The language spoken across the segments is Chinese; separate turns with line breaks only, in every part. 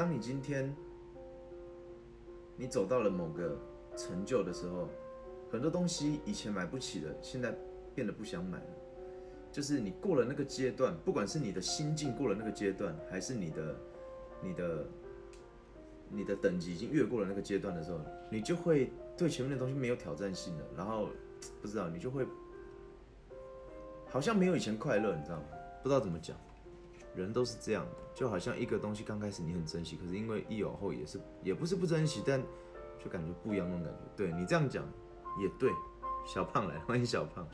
当你今天你走到了某个成就的时候，很多东西以前买不起的，现在变得不想买了。就是你过了那个阶段，不管是你的心境过了那个阶段，还是你的、你的、你的等级已经越过了那个阶段的时候，你就会对前面的东西没有挑战性了。然后不知道你就会好像没有以前快乐，你知道吗？不知道怎么讲，人都是这样的，就好像一个东西刚开始你很珍惜，可是因为一有后也是也不是不珍惜，但就感觉不一样那种感觉。对你这样讲也对，小胖来，欢迎小胖。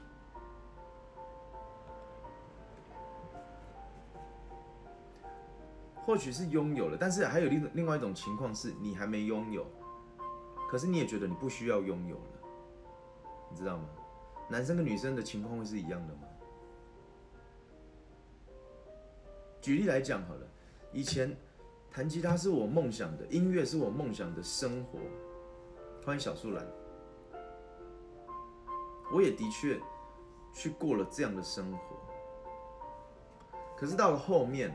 或许是拥有了，但是还有另另外一种情况是你还没拥有，可是你也觉得你不需要拥有了，你知道吗？男生跟女生的情况会是一样的吗？举例来讲好了，以前弹吉他是我梦想的，音乐是我梦想的生活。欢迎小树兰，我也的确去过了这样的生活，可是到了后面。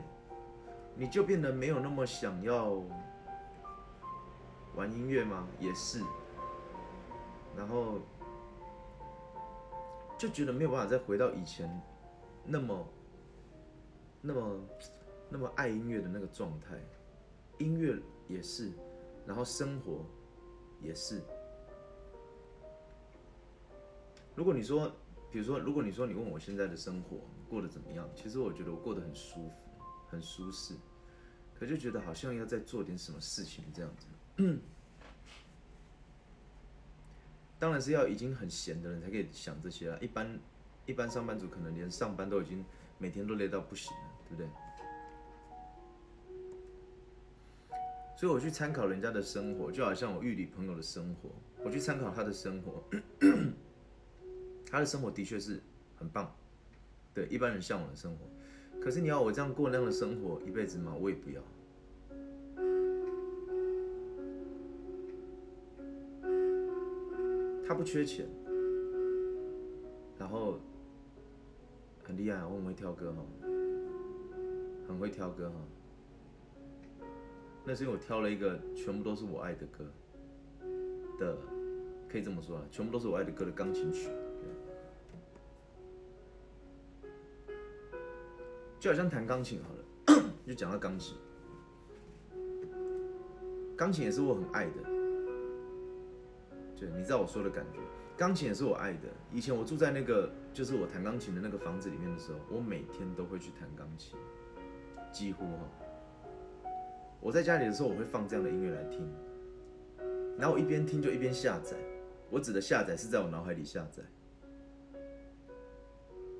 你就变得没有那么想要玩音乐吗？也是，然后就觉得没有办法再回到以前那么、那么、那么爱音乐的那个状态。音乐也是，然后生活也是。如果你说，比如说，如果你说你问我现在的生活过得怎么样，其实我觉得我过得很舒服。很舒适，可就觉得好像要再做点什么事情这样子。当然是要已经很闲的人才可以想这些了。一般一般上班族可能连上班都已经每天都累到不行了，对不对？所以我去参考人家的生活，就好像我玉里朋友的生活，我去参考他的生活，他的生活的确是很棒，对一般人向往的生活。可是你要我这样过那样的生活一辈子吗？我也不要。他不缺钱，然后很厉害，我很会跳歌哈，很会挑歌哈。那是因为我挑了一个全部都是我爱的歌的，可以这么说啊，全部都是我爱的歌的钢琴曲。就好像弹钢琴好了，就讲到钢琴，钢琴也是我很爱的，对，你知道我说的感觉，钢琴也是我爱的。以前我住在那个就是我弹钢琴的那个房子里面的时候，我每天都会去弹钢琴，几乎哈。我在家里的时候，我会放这样的音乐来听，然后我一边听就一边下载。我指的下载是在我脑海里下载，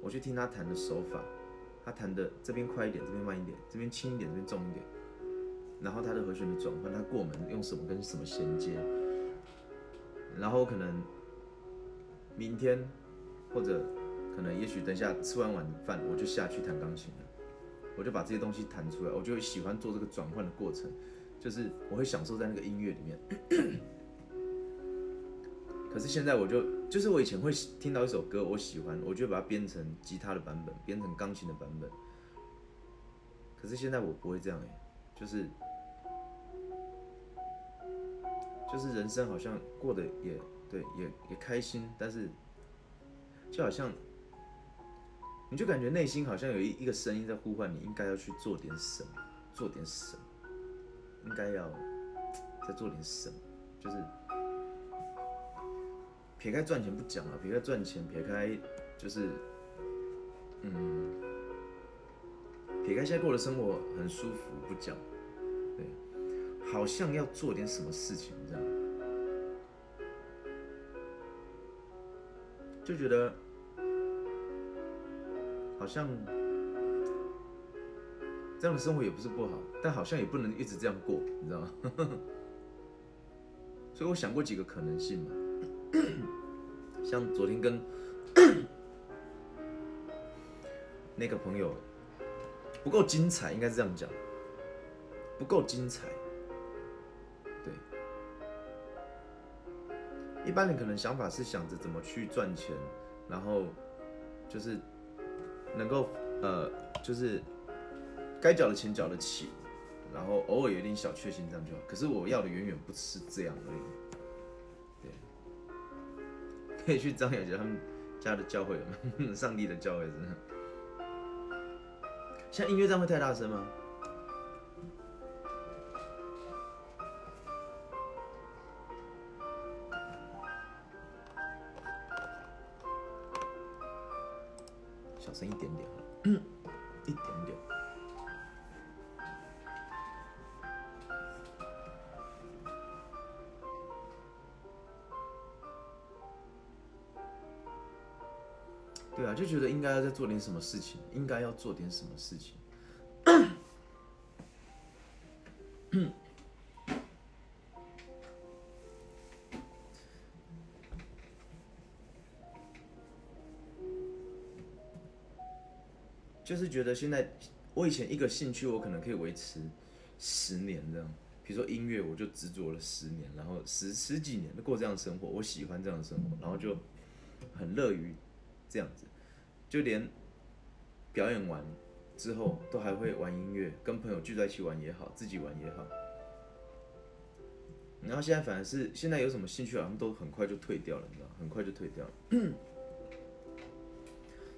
我去听他弹的手法。他弹的这边快一点，这边慢一点，这边轻一点，这边重一点，然后他的和弦的转换，他过门用什么跟什么衔接，然后可能明天或者可能也许等一下吃完晚饭，我就下去弹钢琴，我就把这些东西弹出来，我就喜欢做这个转换的过程，就是我会享受在那个音乐里面。可是现在我就就是我以前会听到一首歌，我喜欢，我就把它编成吉他的版本，编成钢琴的版本。可是现在我不会这样哎，就是就是人生好像过得也对，也也开心，但是就好像你就感觉内心好像有一一个声音在呼唤你，应该要去做点什么，做点什么，应该要再做点什么，就是。撇开赚钱不讲了，撇开赚钱，撇开就是，嗯，撇开现在过的生活很舒服不讲，对，好像要做点什么事情这样，就觉得好像这样的生活也不是不好，但好像也不能一直这样过，你知道吗？所以我想过几个可能性嘛。像昨天跟 那个朋友不够精彩，应该是这样讲，不够精彩。对，一般人可能想法是想着怎么去赚钱，然后就是能够呃，就是该缴的钱缴得起，然后偶尔有点小确幸这样就好。可是我要的远远不是这样而已。对，可以去张小姐他们家的教会吗？上帝的教会真的。现在音乐这样会太大声吗？小声一点点一点点。对啊，就觉得应该要再做点什么事情，应该要做点什么事情。觉得现在，我以前一个兴趣我可能可以维持十年这样，比如说音乐，我就执着了十年，然后十十几年都过这样的生活，我喜欢这样的生活，然后就很乐于这样子，就连表演完之后都还会玩音乐，跟朋友聚在一起玩也好，自己玩也好。然后现在反而是现在有什么兴趣好像都很快就退掉了，你知道，很快就退掉了。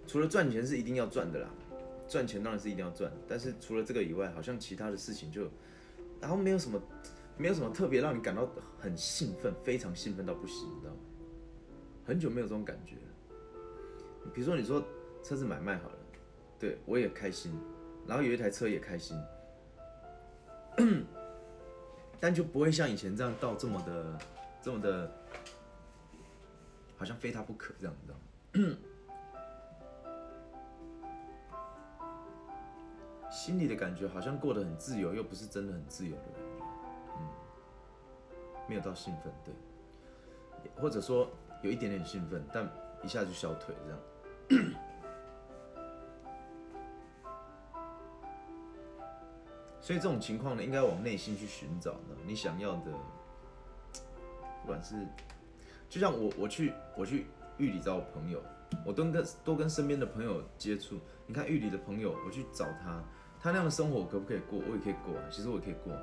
除了赚钱是一定要赚的啦。赚钱当然是一定要赚，但是除了这个以外，好像其他的事情就，然后没有什么，没有什么特别让你感到很兴奋，非常兴奋到不行，你知道吗？很久没有这种感觉了。比如说你说车子买卖好了，对我也开心，然后有一台车也开心，但就不会像以前这样到这么的，这么的，好像非他不可这样，你知道吗？心里的感觉好像过得很自由，又不是真的很自由的感觉，嗯，没有到兴奋，对，或者说有一点点兴奋，但一下就消退这样。所以这种情况呢，应该往内心去寻找呢，你想要的，不管是，就像我我去我去玉里找我朋友，我多跟多跟身边的朋友接触，你看玉里的朋友，我去找他。他那样的生活可不可以过？我也可以过啊。其实我也可以过，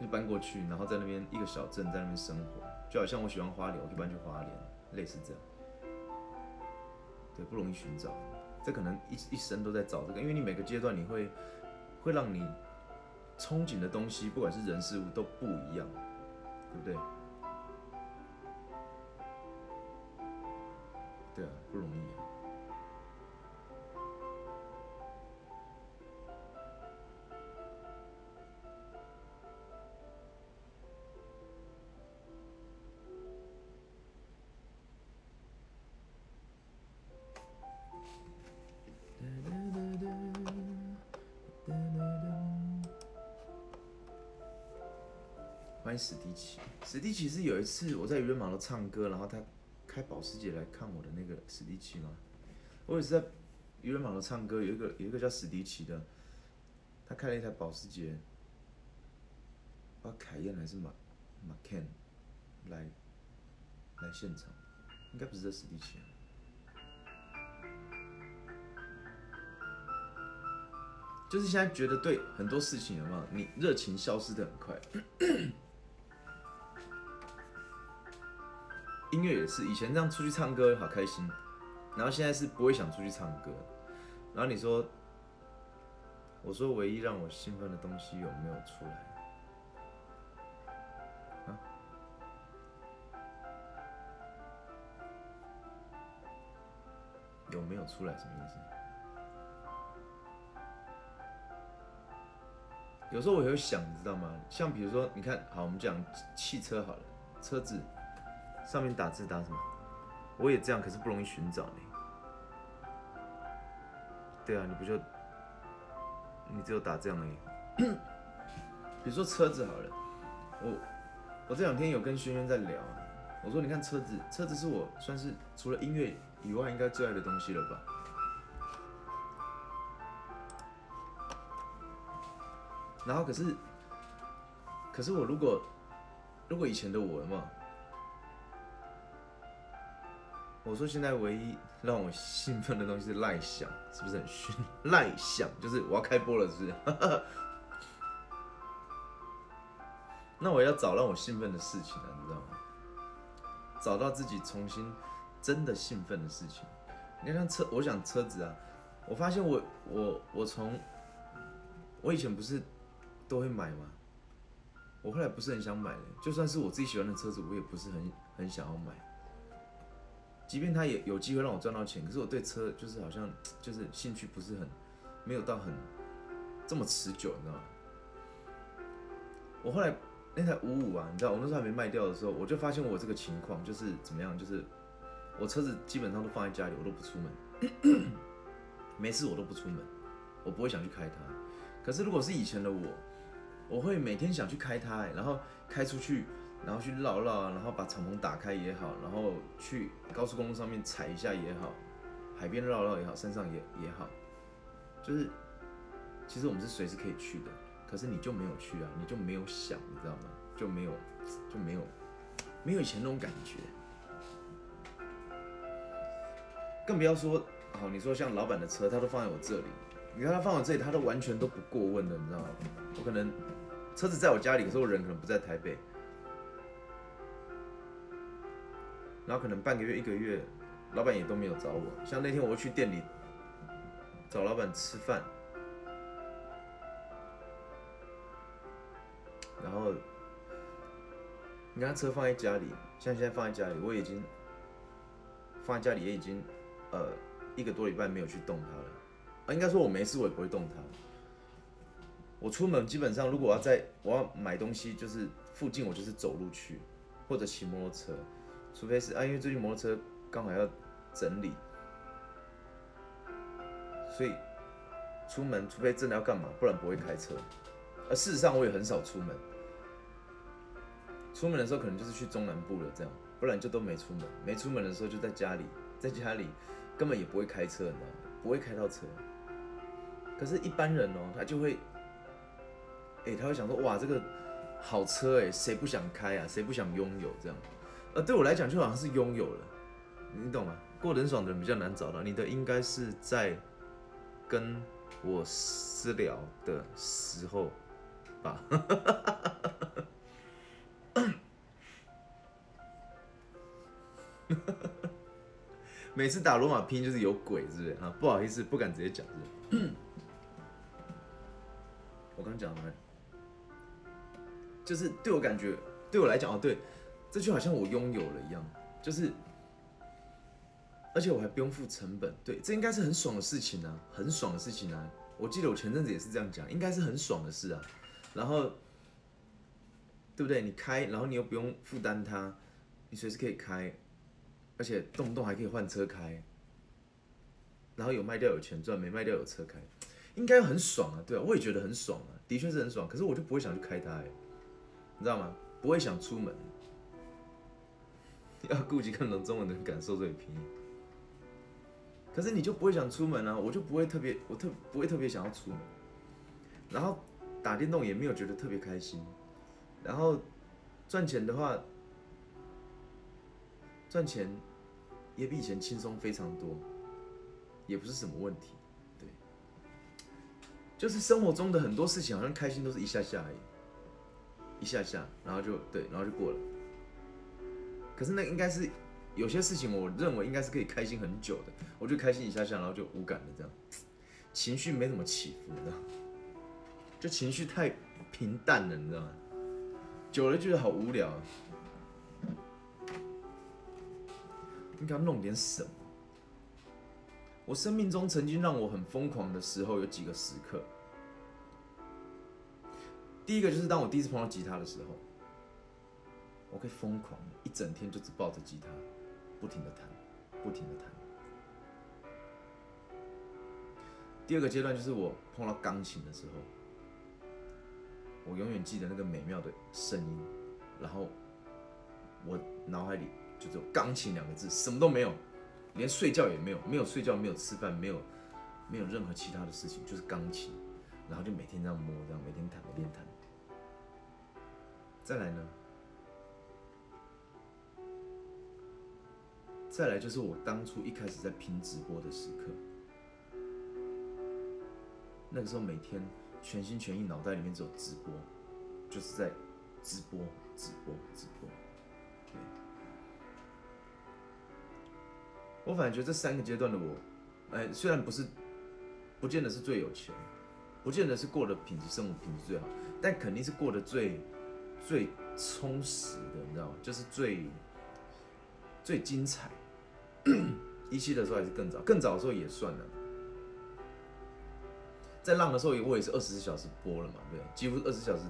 就搬过去，然后在那边一个小镇，在那边生活，就好像我喜欢花莲，我可以搬去花莲，类似这样。对，不容易寻找，这可能一一生都在找这个，因为你每个阶段你会会让你憧憬的东西，不管是人事物都不一样，对不对？对啊，不容易。史迪奇。史迪奇是有一次我在渔人码头唱歌，然后他开保时捷来看我的那个史迪奇吗？我也是在渔人码头唱歌，有一个有一个叫史迪奇的，他开了一台保时捷，把凯宴还是马马 Ken 来来现场，应该不是在史迪奇。就是现在觉得对很多事情有没有？你热情消失的很快。音乐也是，以前这样出去唱歌好开心，然后现在是不会想出去唱歌。然后你说，我说唯一让我兴奋的东西有没有出来？有没有出来？什么意思？有时候我会想，你知道吗？像比如说，你看好，我们讲汽车好了，车子。上面打字打什么？我也这样，可是不容易寻找呢。对啊，你不就你只有打这样而已。比如说车子好了，我我这两天有跟轩轩在聊，我说你看车子，车子是我算是除了音乐以外应该最爱的东西了吧？然后可是可是我如果如果以前的我嘛。我说现在唯一让我兴奋的东西是赖想，是不是很逊？赖想就是我要开播了，是不是？那我要找让我兴奋的事情了，你知道吗？找到自己重新真的兴奋的事情。你看车，我想车子啊，我发现我我我从我以前不是都会买吗？我后来不是很想买了，就算是我自己喜欢的车子，我也不是很很想要买。即便他也有机会让我赚到钱，可是我对车就是好像 就是兴趣不是很没有到很这么持久，你知道吗？我后来那台五五啊，你知道我那时候还没卖掉的时候，我就发现我这个情况就是怎么样，就是我车子基本上都放在家里，我都不出门，没事我都不出门，我不会想去开它。可是如果是以前的我，我会每天想去开它，然后开出去。然后去绕绕啊，然后把敞篷打开也好，然后去高速公路上面踩一下也好，海边绕绕也好，山上也也好，就是其实我们是随时可以去的，可是你就没有去啊，你就没有想，你知道吗？就没有就没有没有以前那种感觉，更不要说好，你说像老板的车，他都放在我这里，你看他放我这里，他都完全都不过问的，你知道吗？我可能车子在我家里，可是我人可能不在台北。然后可能半个月、一个月，老板也都没有找我。像那天我去店里找老板吃饭，然后你看车放在家里，像现在放在家里，我已经放在家里也已经呃一个多礼拜没有去动它了。啊，应该说我没事我也不会动它。我出门基本上如果要在我要买东西，就是附近我就是走路去，或者骑摩托车。除非是啊，因为最近摩托车刚好要整理，所以出门除非真的要干嘛，不然不会开车。而事实上我也很少出门，出门的时候可能就是去中南部了这样，不然就都没出门。没出门的时候就在家里，在家里根本也不会开车，你知道吗？不会开到车。可是，一般人哦，他就会，哎，他会想说，哇，这个好车哎，谁不想开啊？谁不想拥有这样？呃，对我来讲就好像是拥有了，你懂吗？过得很爽的人比较难找到，你的应该是在跟我私聊的时候吧。每次打罗马拼就是有鬼，是不是啊？不好意思，不敢直接讲，是不？我刚讲了，就是对我感觉，对我来讲哦，对。这就好像我拥有了一样，就是，而且我还不用付成本，对，这应该是很爽的事情啊，很爽的事情啊。我记得我前阵子也是这样讲，应该是很爽的事啊。然后，对不对？你开，然后你又不用负担它，你随时可以开，而且动不动还可以换车开，然后有卖掉有钱赚，没卖掉有车开，应该很爽啊，对啊，我也觉得很爽啊，的确是很爽。可是我就不会想去开它，哎，你知道吗？不会想出门。要顾及更多中文的感受，所以拼音。可是你就不会想出门啊？我就不会特别，我特不会特别想要出门。然后打电动也没有觉得特别开心。然后赚钱的话，赚钱也比以前轻松非常多，也不是什么问题。对，就是生活中的很多事情，好像开心都是一下下而已，一下下，然后就对，然后就过了。可是那应该是有些事情，我认为应该是可以开心很久的。我就开心一下下，然后就无感了，这样情绪没怎么起伏，你知道就情绪太平淡了，你知道吗？久了觉得好无聊。啊应该弄点什么？我生命中曾经让我很疯狂的时候有几个时刻。第一个就是当我第一次碰到吉他的时候。我可以疯狂一整天，就只抱着吉他，不停的弹，不停的弹。第二个阶段就是我碰到钢琴的时候，我永远记得那个美妙的声音，然后我脑海里就只有钢琴两个字，什么都没有，连睡觉也没有，没有睡觉，没有吃饭，没有没有任何其他的事情，就是钢琴，然后就每天这样摸，这样每天弹，每天弹。再来呢？再来就是我当初一开始在拼直播的时刻，那个时候每天全心全意，脑袋里面只有直播，就是在直播，直播，直播。我反而觉得这三个阶段的我，哎，虽然不是，不见得是最有钱，不见得是过的品质生活品质最好，但肯定是过得最最充实的，你知道吗？就是最最精彩。一期的时候还是更早，更早的时候也算了。在浪的时候，我也是二十四小时播了嘛，对，几乎二十小时，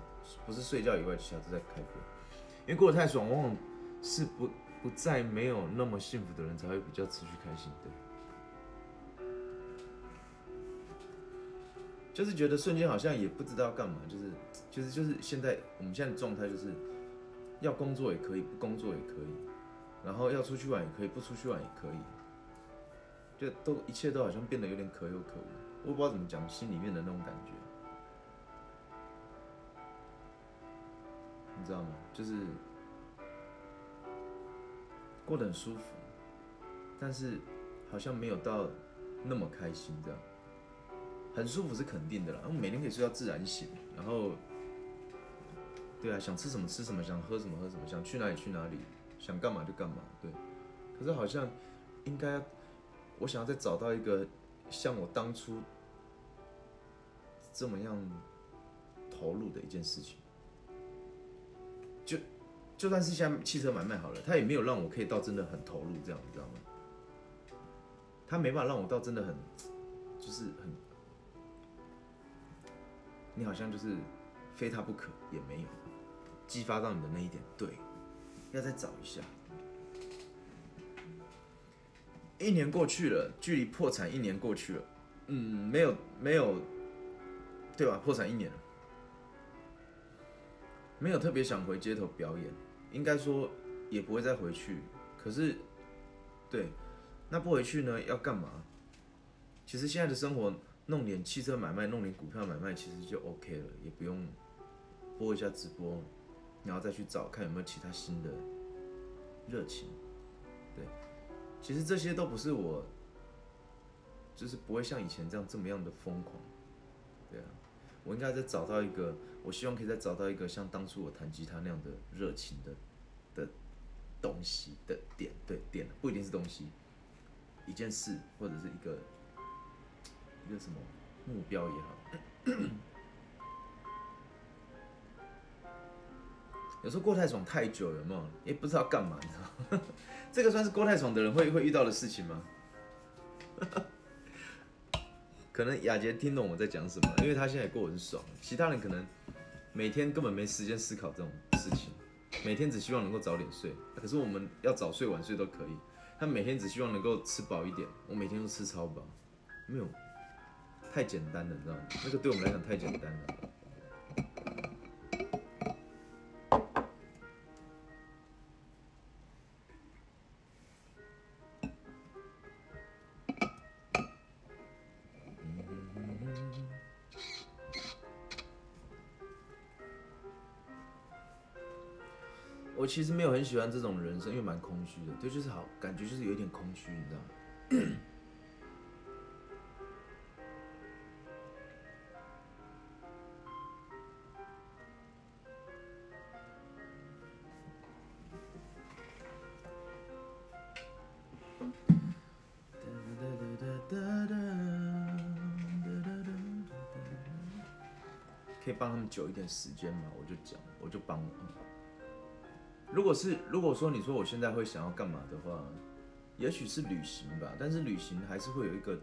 不是睡觉以外，小时在开播。因为过得太爽，往往是不不再没有那么幸福的人才会比较持续开心，对。就是觉得瞬间好像也不知道干嘛，就是就是就是现在我们现在状态就是要工作也可以，不工作也可以，然后要出去玩也可以，不出去玩也可以，就都一切都好像变得有点可有可无。我不知道怎么讲，心里面的那种感觉，你知道吗？就是过得很舒服，但是好像没有到那么开心这样。很舒服是肯定的啦，我每天可以睡到自然醒，然后，对啊，想吃什么吃什么，想喝什么喝什么，想去哪里去哪里，想干嘛就干嘛，对。可是好像应该，我想要再找到一个。像我当初这么样投入的一件事情，就就算是像汽车买卖好了，他也没有让我可以到真的很投入这样，你知道吗？他没办法让我到真的很，就是很，你好像就是非他不可也没有激发到你的那一点，对，要再找一下。一年过去了，距离破产一年过去了，嗯，没有没有，对吧？破产一年了，没有特别想回街头表演，应该说也不会再回去。可是，对，那不回去呢？要干嘛？其实现在的生活，弄点汽车买卖，弄点股票买卖，其实就 OK 了，也不用播一下直播，然后再去找看有没有其他新的热情，对。其实这些都不是我，就是不会像以前这样这么样的疯狂，对啊，我应该再找到一个，我希望可以再找到一个像当初我弹吉他那样的热情的的东西的点，对点不一定是东西，一件事或者是一个一个什么目标也好，有时候过太爽太久有没有？也不知道干嘛，你知道。这个算是过太爽的人会会遇到的事情吗？可能雅杰听懂我在讲什么，因为他现在也过很爽。其他人可能每天根本没时间思考这种事情，每天只希望能够早点睡。可是我们要早睡晚睡都可以。他每天只希望能够吃饱一点，我每天都吃超饱，没有太简单了，你知道吗？那个对我们来讲太简单了。其实没有很喜欢这种人生，因为蛮空虚的。对，就是好，感觉就是有点空虚，你知道吗？可以帮他们久一点时间吗？我就讲，我就帮。如果是如果说你说我现在会想要干嘛的话，也许是旅行吧。但是旅行还是会有一个，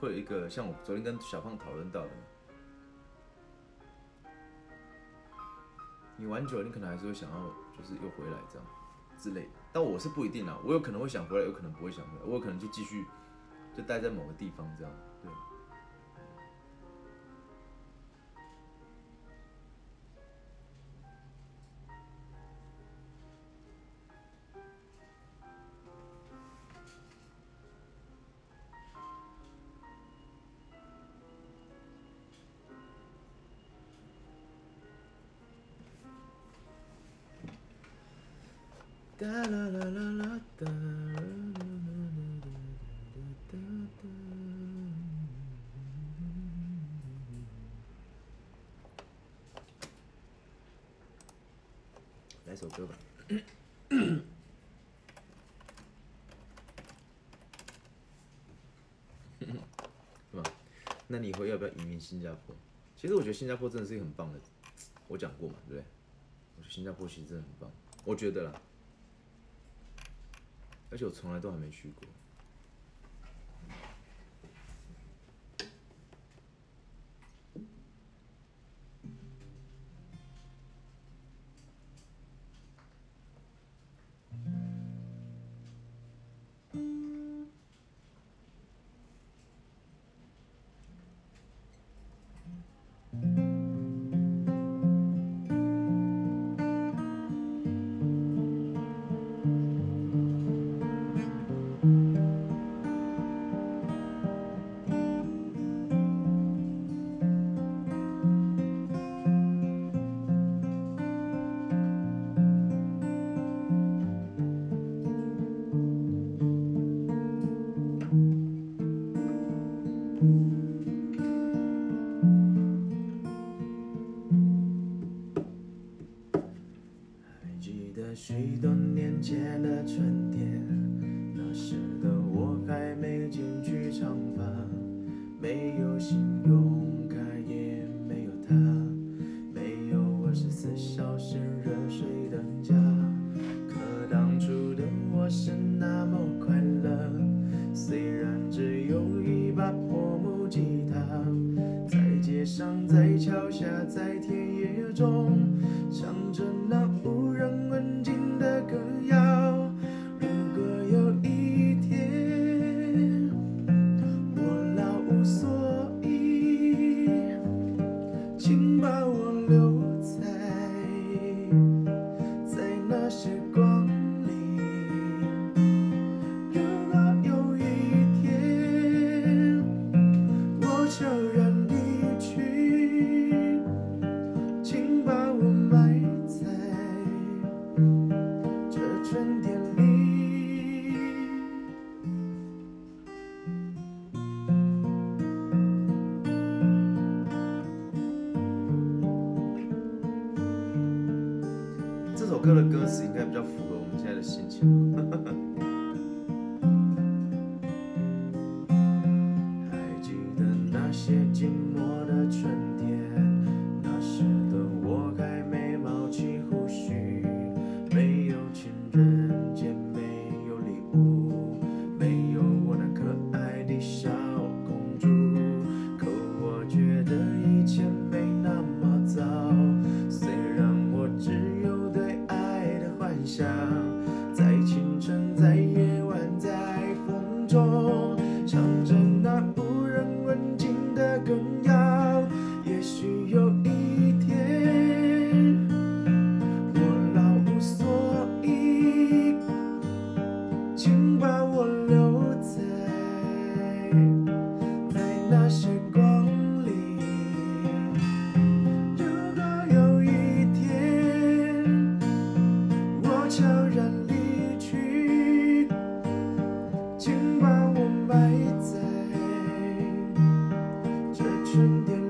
会有一个像我昨天跟小胖讨论到的，你玩久了，你可能还是会想要就是又回来这样之类的。但我是不一定啊，我有可能会想回来，有可能不会想回来，我有可能就继续就待在某个地方这样，来首歌吧。是吧？那你以后要不要移民新加坡？其实我觉得新加坡真的是一个很棒的，我讲过嘛，对不对？我觉得新加坡其实真的很棒，我觉得啦。而且我从来都还没去过。春天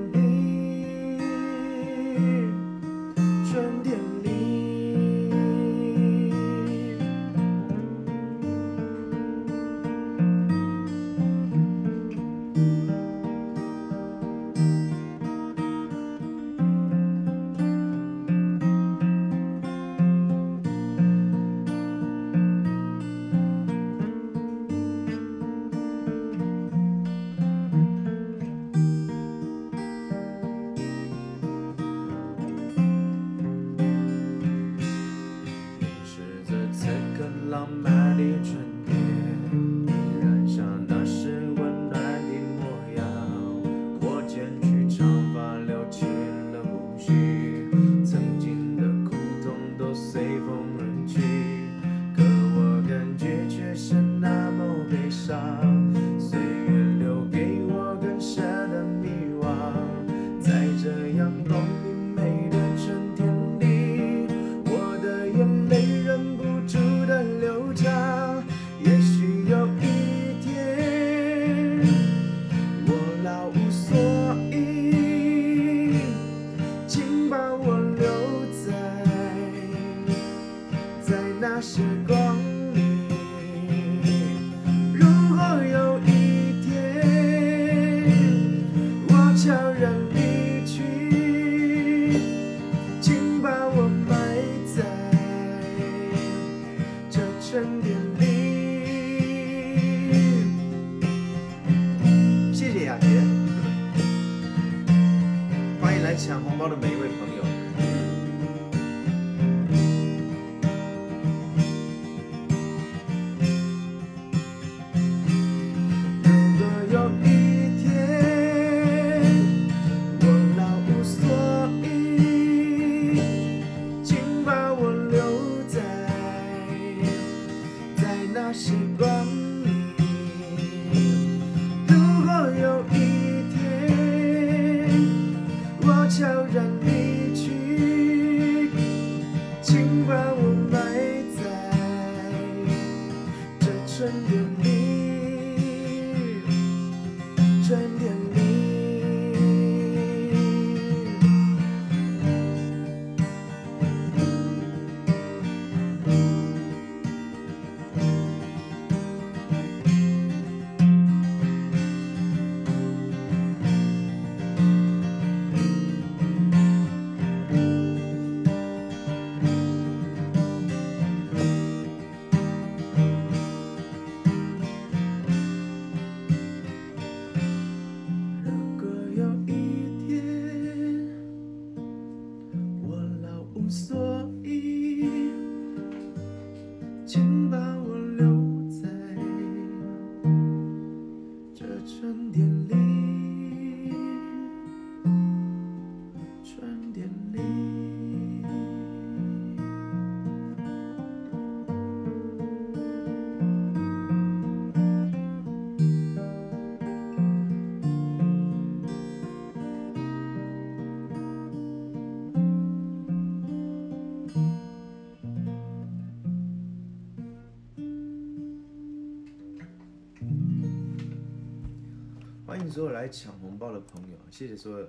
欢迎所有来抢红包的朋友，谢谢所有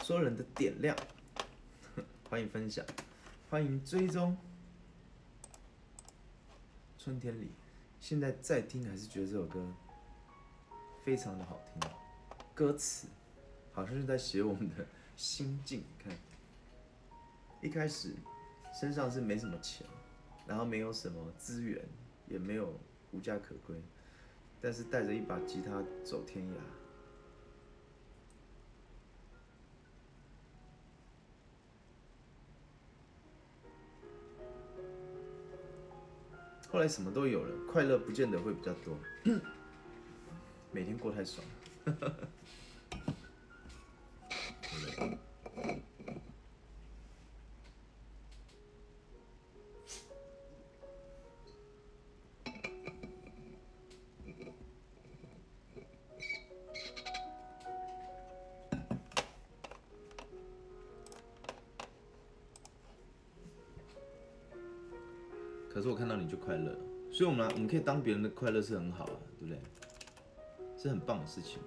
所有人的点亮，欢迎分享，欢迎追踪。春天里，现在再听还是觉得这首歌非常的好听，歌词好像是在写我们的心境。看，一开始身上是没什么钱，然后没有什么资源，也没有无家可归。但是带着一把吉他走天涯。后来什么都有了，快乐不见得会比较多，每天过太爽了。可是我看到你就快乐，所以我们来我们可以当别人的快乐是很好啊，对不对？是很棒的事情。